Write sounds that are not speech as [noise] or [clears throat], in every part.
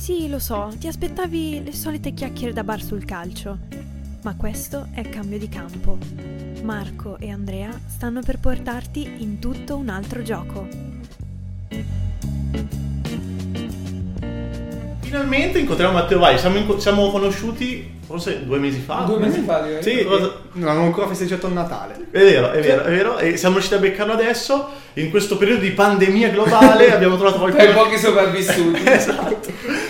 Sì, lo so, ti aspettavi le solite chiacchiere da bar sul calcio. Ma questo è cambio di campo. Marco e Andrea stanno per portarti in tutto un altro gioco. Finalmente incontriamo Matteo Vai, siamo, inco- siamo conosciuti forse due mesi fa. Due mesi fa, direi. Sì, cosa- Non avevo ancora festeggiato il Natale. È vero, è vero, è vero. E siamo riusciti a beccarlo adesso. In questo periodo di pandemia globale [laughs] abbiamo trovato Per qualcuno. pochi sopravvissuti. [laughs] esatto,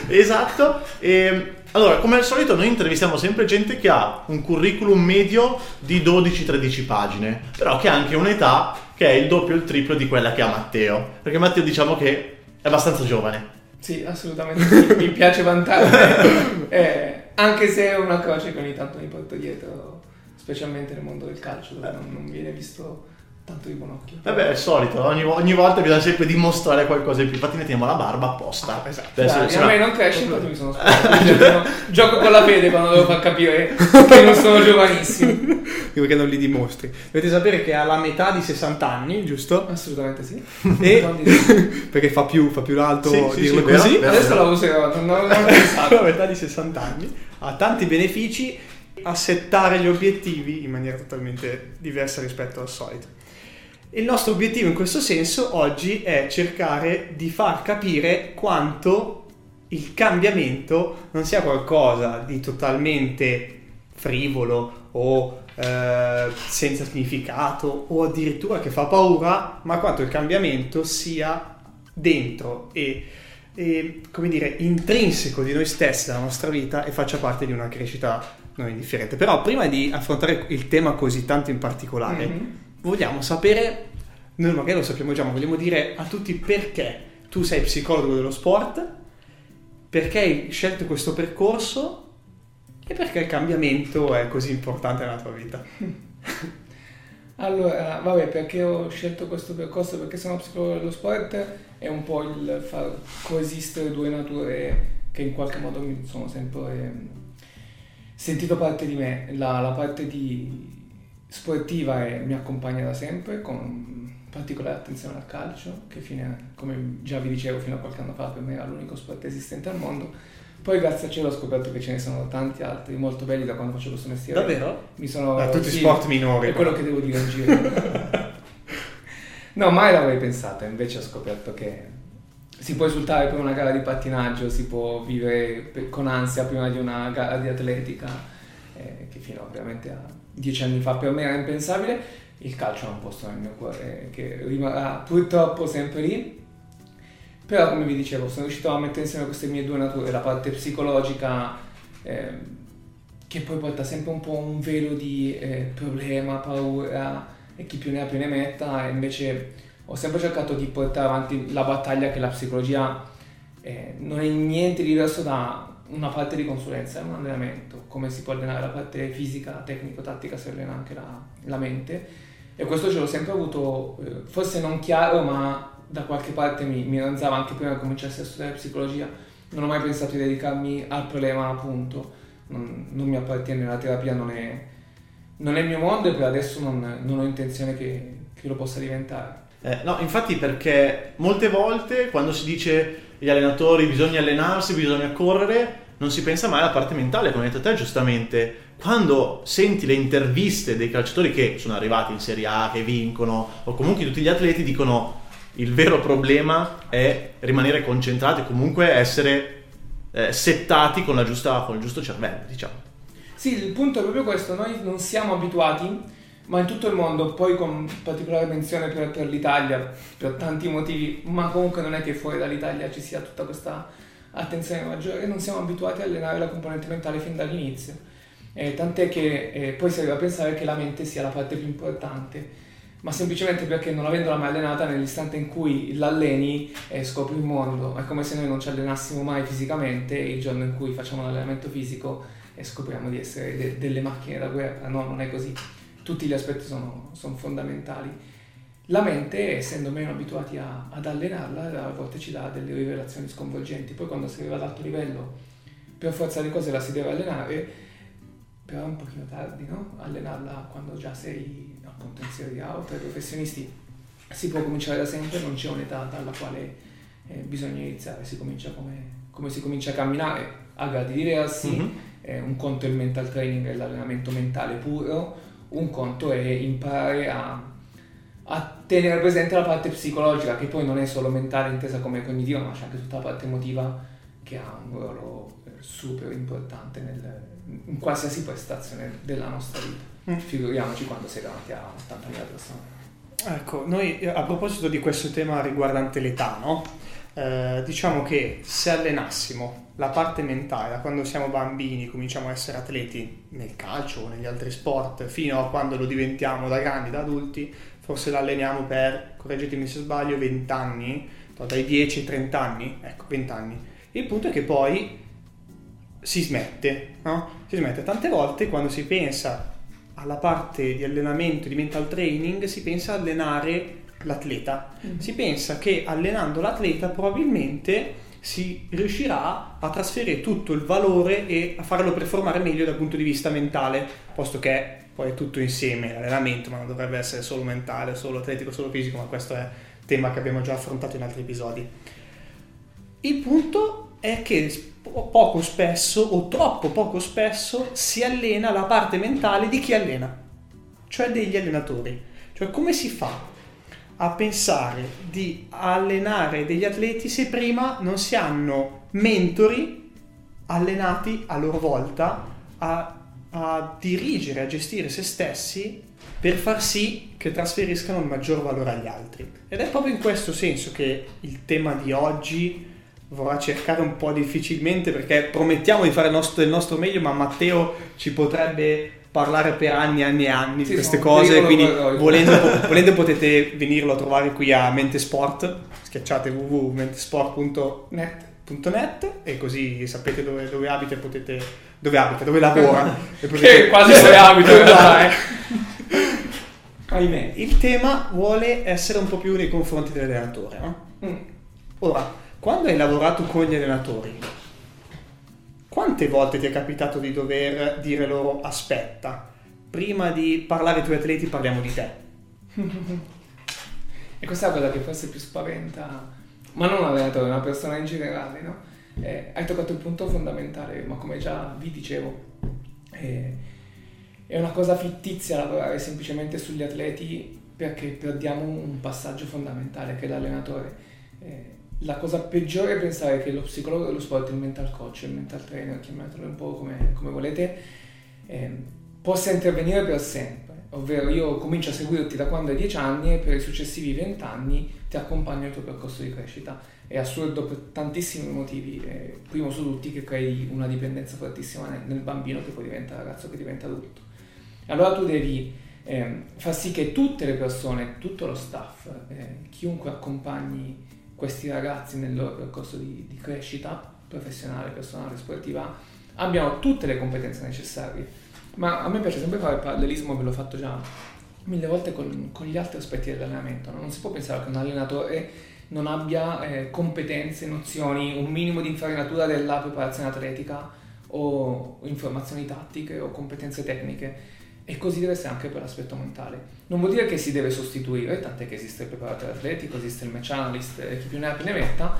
esatto. E, allora, come al solito, noi intervistiamo sempre gente che ha un curriculum medio di 12-13 pagine, però che ha anche un'età che è il doppio o il triplo di quella che ha Matteo. Perché Matteo diciamo che è abbastanza giovane. Sì, assolutamente sì. Mi piace vantarmi. [laughs] Eh, anche se è una croce che ogni tanto mi porto dietro, specialmente nel mondo del calcio, dove non, non viene visto tanto di buon occhio. Vabbè, è il solito, ogni, ogni volta bisogna sempre dimostrare qualcosa in più. Infatti, ne teniamo la barba apposta. esatto. Adesso, Dai, se a me non cresce, infatti mi sono spostato. [laughs] Gioco con la fede quando devo far capire che non sono giovanissimo. [laughs] Perché non li dimostri. Dovete sapere che ha la metà di 60 anni, giusto? Assolutamente sì. [laughs] E perché fa più, fa più l'alto Sì, sì, dirlo sì, vero, così. vero. Adesso la userò, non non- non pensato. la metà di 60 anni, ha tanti benefici a settare gli obiettivi in maniera totalmente diversa rispetto al solito. Il nostro obiettivo in questo senso oggi è cercare di far capire quanto il cambiamento non sia qualcosa di totalmente frivolo o eh, senza significato o addirittura che fa paura, ma quanto il cambiamento sia dentro e, e, come dire intrinseco di noi stessi, della nostra vita e faccia parte di una crescita non indifferente. Però prima di affrontare il tema così tanto in particolare, Mhm. Vogliamo sapere, noi magari lo sappiamo già, ma vogliamo dire a tutti perché tu sei psicologo dello sport, perché hai scelto questo percorso e perché il cambiamento è così importante nella tua vita. [laughs] Allora, vabbè, perché ho scelto questo percorso? Perché sono psicologo dello sport è un po' il far coesistere due nature che in qualche modo mi sono sempre ehm, sentito parte di me. La, la parte di sportiva è- mi accompagna da sempre con particolare attenzione al calcio, che fine, come già vi dicevo fino a qualche anno fa per me era l'unico sport esistente al mondo. Poi grazie a cielo ho scoperto che ce ne sono tanti altri molto belli da quando faccio questo mestiere. Davvero? Mi sono Da tutti sì, sport minori. è quello che devo dire in giro. [laughs] no, mai l'avrei pensato, invece ho scoperto che si può esultare per una gara di pattinaggio, si può vivere per- con ansia prima di una gara di atletica, eh, che fino ovviamente a dieci anni fa per me era impensabile. Il calcio ha un posto nel mio cuore che rimarrà purtroppo sempre lì. Però, come vi dicevo, sono riuscito a mettere insieme queste mie due nature, la parte psicologica, ehm, che poi porta sempre un po' un velo di eh, problema, paura, e chi più ne ha più ne metta, e invece ho sempre cercato di portare avanti la battaglia che la psicologia eh, non è niente di diverso da una parte di consulenza, è un allenamento, come si può allenare la parte fisica, tecnico-tattica, si allena anche la, la mente. E questo ce l'ho sempre avuto, eh, forse non chiaro, ma da qualche parte mi, mi ranzava anche prima che cominciassi a studiare psicologia. Non ho mai pensato di dedicarmi al problema, appunto. Non, non mi appartiene, la terapia non è, non è il mio mondo e per adesso non, non ho intenzione che, che lo possa diventare. Eh, no, infatti perché molte volte quando si dice gli allenatori bisogna allenarsi, bisogna correre, non si pensa mai alla parte mentale, come hai detto te giustamente. Quando senti le interviste dei calciatori che sono arrivati in Serie A, che vincono, o comunque tutti gli atleti dicono il vero problema è rimanere concentrati, comunque essere eh, settati con, giusta, con il giusto cervello, diciamo. Sì, il punto è proprio questo, noi non siamo abituati, ma in tutto il mondo, poi con particolare menzione per, per l'Italia, per tanti motivi, ma comunque non è che fuori dall'Italia ci sia tutta questa attenzione maggiore, non siamo abituati a allenare la componente mentale fin dall'inizio. Eh, tant'è che eh, poi si arriva a pensare che la mente sia la parte più importante, ma semplicemente perché non avendola mai allenata nell'istante in cui l'alleni eh, scopri il mondo. È come se noi non ci allenassimo mai fisicamente e il giorno in cui facciamo un allenamento fisico e scopriamo di essere de- delle macchine da guerra. No, non è così. Tutti gli aspetti sono, sono fondamentali. La mente, essendo meno abituati a- ad allenarla, a volte ci dà delle rivelazioni sconvolgenti. Poi quando si arriva ad alto livello, per forza di cose la si deve allenare, però è un pochino tardi, no? Allenarla quando già sei appunto in Serie A o tra i professionisti. Si può cominciare da sempre, non c'è un'età dalla quale eh, bisogna iniziare, si comincia come, come si comincia a camminare a gradi diversi, mm-hmm. eh, un conto è il mental training, è l'allenamento mentale puro, un conto è imparare a, a, tenere presente la parte psicologica, che poi non è solo mentale intesa come cognitiva, ma c'è anche tutta la parte emotiva che ha un ruolo super importante nel, in qualsiasi prestazione della nostra vita. Mm. Figuriamoci quando sei davanti a 80.000 persone. Ecco, noi a proposito di questo tema riguardante l'età, no? Eh, diciamo che se allenassimo la parte mentale da quando siamo bambini, cominciamo a essere atleti nel calcio o negli altri sport, fino a quando lo diventiamo da grandi, da adulti, forse l'alleniamo per, correggetemi se sbaglio, 20 anni, dai 10 ai 30 anni, ecco, 20 anni. Il punto è che poi si smette, no? Si smette. Tante volte quando si pensa alla parte di allenamento, di mental training, si pensa a allenare l'atleta. Mm-hmm. Si pensa che allenando l'atleta probabilmente si riuscirà a trasferire tutto il valore e a farlo performare meglio dal punto di vista mentale, posto che poi è tutto insieme, l'allenamento, ma non dovrebbe essere solo mentale, solo atletico, solo fisico, ma questo è tema che abbiamo già affrontato in altri episodi. Il punto è che poco spesso o troppo poco spesso si allena la parte mentale di chi allena, cioè degli allenatori. Cioè come si fa a pensare di allenare degli atleti se prima non si hanno mentori allenati a loro volta a, a dirigere, a gestire se stessi per far sì che trasferiscano il maggior valore agli altri. Ed è proprio in questo senso che il tema di oggi vorrà cercare un po' difficilmente perché promettiamo di fare il nostro, il nostro meglio, ma Matteo ci potrebbe parlare per anni e anni e anni sì, di queste cose, quindi volendo, [laughs] volendo, potete venirlo a trovare qui a Mentesport, schiacciate www.mentesport.net e così sapete dove, dove abita e potete... dove abita, dove lavora. [laughs] e potete... Che quasi dove abita eh. [laughs] Ahimè. Il tema vuole essere un po' più nei confronti dell'allenatore. No? Mm. Ora, quando hai lavorato con gli allenatori, quante volte ti è capitato di dover dire loro aspetta, prima di parlare ai tuoi atleti parliamo di te? [laughs] e questa è la cosa che forse più spaventa, ma non un allenatore, una persona in generale, no? Eh, hai toccato il punto fondamentale, ma come già vi dicevo, eh, è una cosa fittizia lavorare semplicemente sugli atleti perché perdiamo un passaggio fondamentale che è l'allenatore. Eh, la cosa peggiore è pensare che lo psicologo dello sport, il mental coach, il mental trainer, chiamatelo un po' come, come volete, eh, possa intervenire per sempre. Ovvero io comincio a seguirti da quando hai 10 anni e per i successivi 20 anni ti accompagno nel tuo percorso di crescita. È assurdo per tantissimi motivi. Eh, primo su tutti che crei una dipendenza fortissima nel, nel, bambino che poi diventa ragazzo, che diventa adulto. Allora tu devi eh, far sì che tutte le persone, tutto lo staff, eh, chiunque accompagni questi ragazzi nel loro percorso di, di crescita professionale, personale, sportiva, abbiano tutte le competenze necessarie. Ma a me piace sempre fare il parallelismo, ve l'ho fatto già mille volte con, con gli altri aspetti dell'allenamento. No? Non si può pensare che un allenatore non abbia eh, competenze, nozioni, un minimo di infarinatura della preparazione atletica o informazioni tattiche o competenze tecniche e così deve essere anche per l'aspetto mentale. Non vuol dire che si deve sostituire, tant'è che esiste il preparatore atletico, esiste il match analyst e chi più ne ha più ne metta,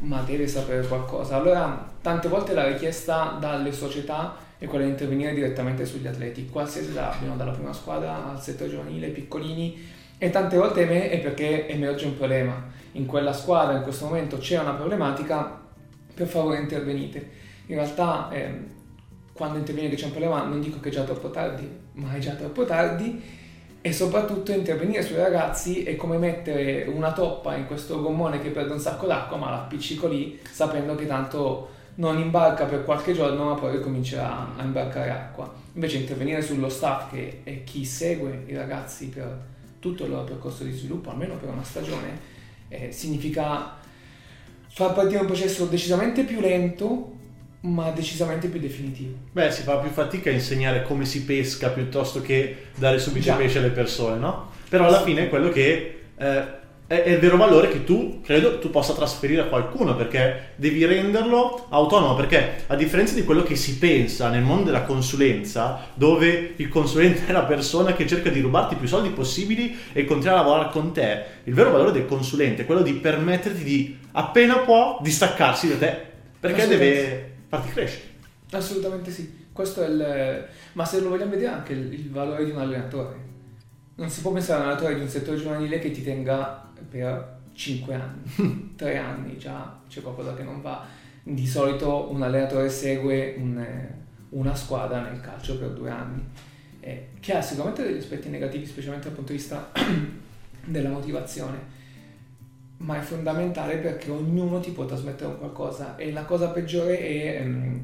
ma deve sapere qualcosa. Allora, tante volte la richiesta dalle società è quella di intervenire direttamente sugli atleti, qualsiasi abbiano, dalla prima squadra al settore giovanile, piccolini, e tante volte è perché emerge un problema. In quella squadra, in questo momento, c'è una problematica, per favore intervenite. In realtà... Eh, quando interviene che c'è un problema non dico che è già troppo tardi, ma è già troppo tardi e soprattutto intervenire sui ragazzi è come mettere una toppa in questo gommone che perde un sacco d'acqua ma l'appiccico lì sapendo che tanto non imbarca per qualche giorno ma poi comincerà a imbarcare acqua. Invece intervenire sullo staff che è chi segue i ragazzi per tutto il loro percorso di sviluppo, almeno per una stagione, eh, significa far partire un processo decisamente più lento ma decisamente più definitivo. Beh, si fa più fatica a insegnare come si pesca piuttosto che dare subito Già. pesce alle persone, no? Però alla fine è quello che eh, è, è, il vero valore che tu, credo, tu possa trasferire a qualcuno perché devi renderlo autonomo, perché a differenza di quello che si pensa nel mondo della consulenza, dove il consulente [laughs] è la persona che cerca di rubarti più soldi possibili e continua a lavorare con te, il vero valore del consulente è quello di permetterti di, appena può, distaccarsi da te Perché deve farti crescere. Assolutamente sì. Questo è il... Ma se lo vogliamo vedere anche il, il valore di un allenatore. Non si può pensare a un allenatore di un settore giovanile che ti tenga per 5 anni, [laughs] 3 anni, già c'è qualcosa che non va. Di solito un allenatore segue un, una squadra nel calcio per due anni, eh, che ha sicuramente degli aspetti negativi, specialmente dal punto di vista [clears throat] della motivazione, ma è fondamentale perché ognuno ti può trasmettere qualcosa e la cosa peggiore è ehm,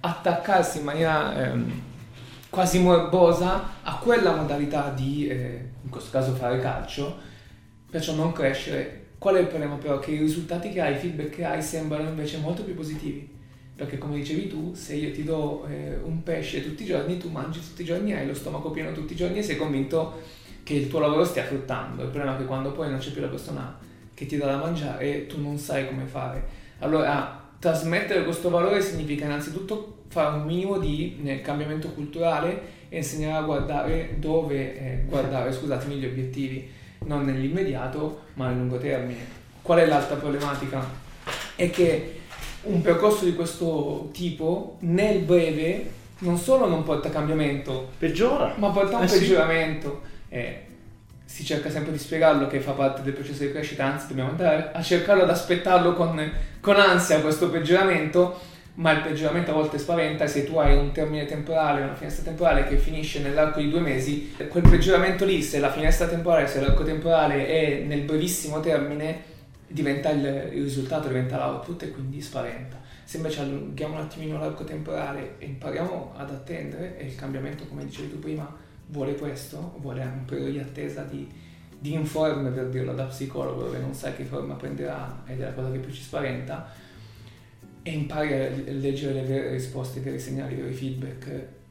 attaccarsi in maniera ehm, quasi morbosa a quella modalità di, eh, in questo caso fare calcio, perciò non crescere. Qual è il problema però? Che i risultati che hai, i feedback che hai sembrano invece molto più positivi. Perché come dicevi tu, se io ti do eh, un pesce tutti i giorni, tu mangi tutti i giorni, hai lo stomaco pieno tutti i giorni e sei convinto che il tuo lavoro stia fruttando. Il problema è che quando poi non c'è più la persona che ti dà da mangiare, tu non sai come fare. Allora, trasmettere questo valore significa innanzitutto fare un minimo di cambiamento culturale e insegnare a guardare dove eh, guardare, scusatemi, gli obiettivi, non nell'immediato ma nel lungo termine. Qual è l'altra problematica? È che un percorso di questo tipo nel breve non solo non porta cambiamento, peggiora, ma porta un eh peggioramento. Sì. Eh, si cerca sempre di spiegarlo che fa parte del processo di crescita, anzi dobbiamo andare a cercarlo ad aspettarlo con, con ansia questo peggioramento, ma il peggioramento a volte spaventa e se tu hai un termine temporale, una finestra temporale che finisce nell'arco di due mesi, quel peggioramento lì, se la finestra temporale, se l'arco temporale è nel brevissimo termine, diventa il, il risultato, diventa l'output e quindi spaventa. Se invece allunghiamo un attimino l'arco temporale e impariamo ad attendere, e il cambiamento, come dicevi tu prima, vuole questo, vuole un periodo di attesa di, di informe, per dirlo da psicologo, dove non sai che forma prenderà ed è la cosa che più ci spaventa, e impari a leggere le vere risposte, i veri segnali, i veri feedback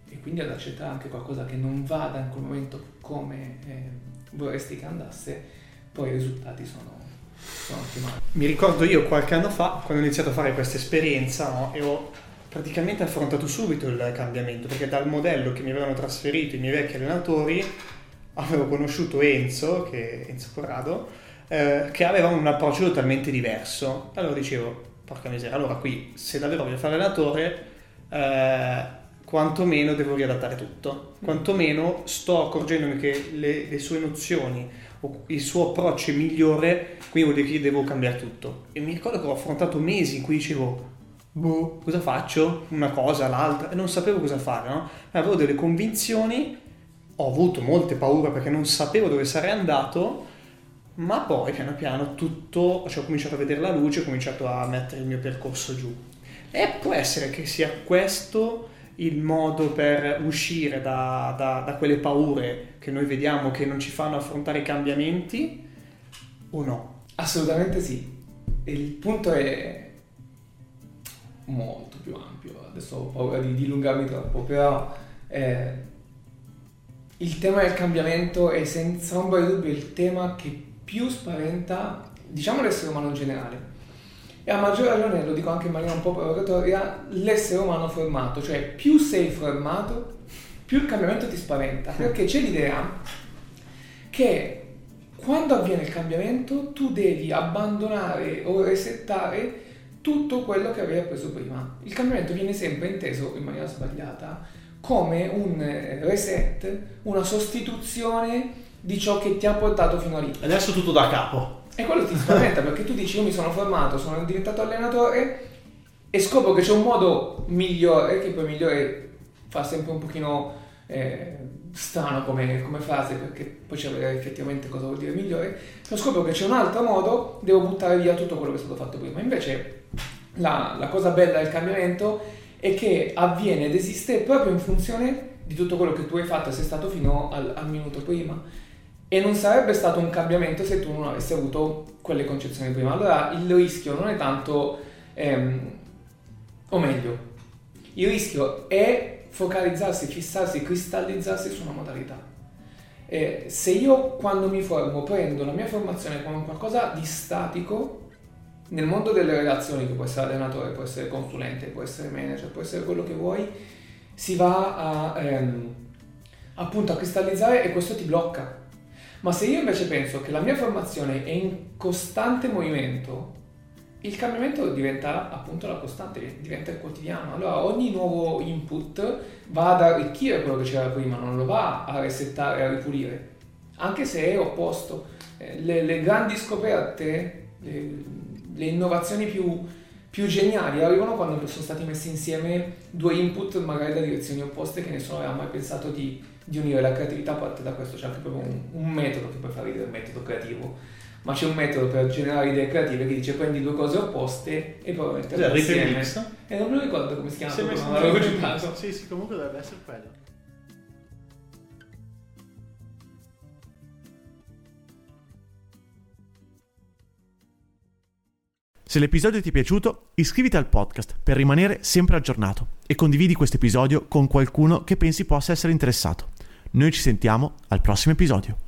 e quindi ad accettare anche qualcosa che non vada in quel momento come eh, vorresti che andasse, poi i risultati sono, sono ottimali. Mi ricordo io qualche anno fa, quando ho iniziato a fare questa esperienza, no, e ho praticamente affrontato subito il cambiamento, perché dal modello che mi avevano trasferito i miei vecchi allenatori avevo conosciuto Enzo, che, Enzo Corrado, eh, che aveva un approccio totalmente diverso. Allora dicevo, porca miseria, allora qui se davvero voglio fare allenatore, eh, quantomeno devo riadattare tutto, quantomeno sto accorgendomi che le, le sue nozioni o il suo approccio è migliore, quindi vuol dire che devo cambiare tutto. E mi ricordo che ho affrontato mesi in cui dicevo, boh, cosa faccio? Una cosa, l'altra, e non sapevo cosa fare, no? Avevo delle convinzioni, ho avuto molte paure perché non sapevo dove sarei andato, ma poi piano piano tutto, cioè ho cominciato a vedere la luce, ho cominciato a mettere il mio percorso giù. E può essere che sia questo il modo per uscire da, da, da quelle paure che noi vediamo che non ci fanno affrontare i cambiamenti o no? Assolutamente sì. Il punto è molto più ampio, adesso ho paura di dilungarmi troppo, però eh, il tema del cambiamento è senza ombra di dubbio il tema che più spaventa, diciamo, l'essere umano in generale. E a maggior ragione, lo dico anche in maniera un po' provocatoria, l'essere umano formato, cioè più sei formato, più il cambiamento ti spaventa, perché c'è l'idea che quando avviene il cambiamento tu devi abbandonare o resettare tutto quello che avevi appreso prima. Il cambiamento viene sempre inteso in maniera sbagliata come un reset, una sostituzione di ciò che ti ha portato fino a lì. Adesso tutto da capo. E quello ti spaventa perché tu dici io mi sono formato, sono diventato allenatore e scopro che c'è un modo migliore, che poi migliore fa sempre un pochino eh, strano come, come, frase perché poi c'è vedere effettivamente cosa vuol dire migliore, però scopro che c'è un altro modo, devo buttare via tutto quello che è stato fatto prima. Invece la, la cosa bella del cambiamento è che avviene ed esiste proprio in funzione di tutto quello che tu hai fatto e sei stato fino al, al minuto prima. E non sarebbe stato un cambiamento se tu non avessi avuto quelle concezioni prima. Allora il rischio non è tanto, ehm, o meglio, il rischio è focalizzarsi, fissarsi, cristallizzarsi su una modalità. E se io quando mi formo prendo la mia formazione come qualcosa di statico, nel mondo delle relazioni, che può essere allenatore, può essere consulente, può essere manager, può essere quello che vuoi, si va a, ehm, appunto a cristallizzare e questo ti blocca. Ma se io invece penso che la mia formazione è in costante movimento il cambiamento diventa appunto la costante, diventa il quotidiano. Allora ogni nuovo input va ad arricchire quello che c'era prima, non lo va a resettare, a ripulire, anche se è opposto. Eh, le, le grandi scoperte, le, le innovazioni più, più, geniali arrivano quando sono stati messi insieme due input magari da direzioni opposte che nessuno aveva mai pensato di, di unire. La creatività parte da questo, c'è anche proprio un, un metodo che puoi fare il metodo creativo ma c'è un metodo per generare idee creative che dice prendi due cose opposte e poi metterle cioè, insieme. Mix. E non mi ricordo come si chiama, non l'avevo giocato. Sì, sì, comunque dovrebbe essere quello. Se l'episodio ti è piaciuto, iscriviti al podcast per rimanere sempre aggiornato e condividi questo episodio con qualcuno che pensi possa essere interessato. Noi ci sentiamo al prossimo episodio.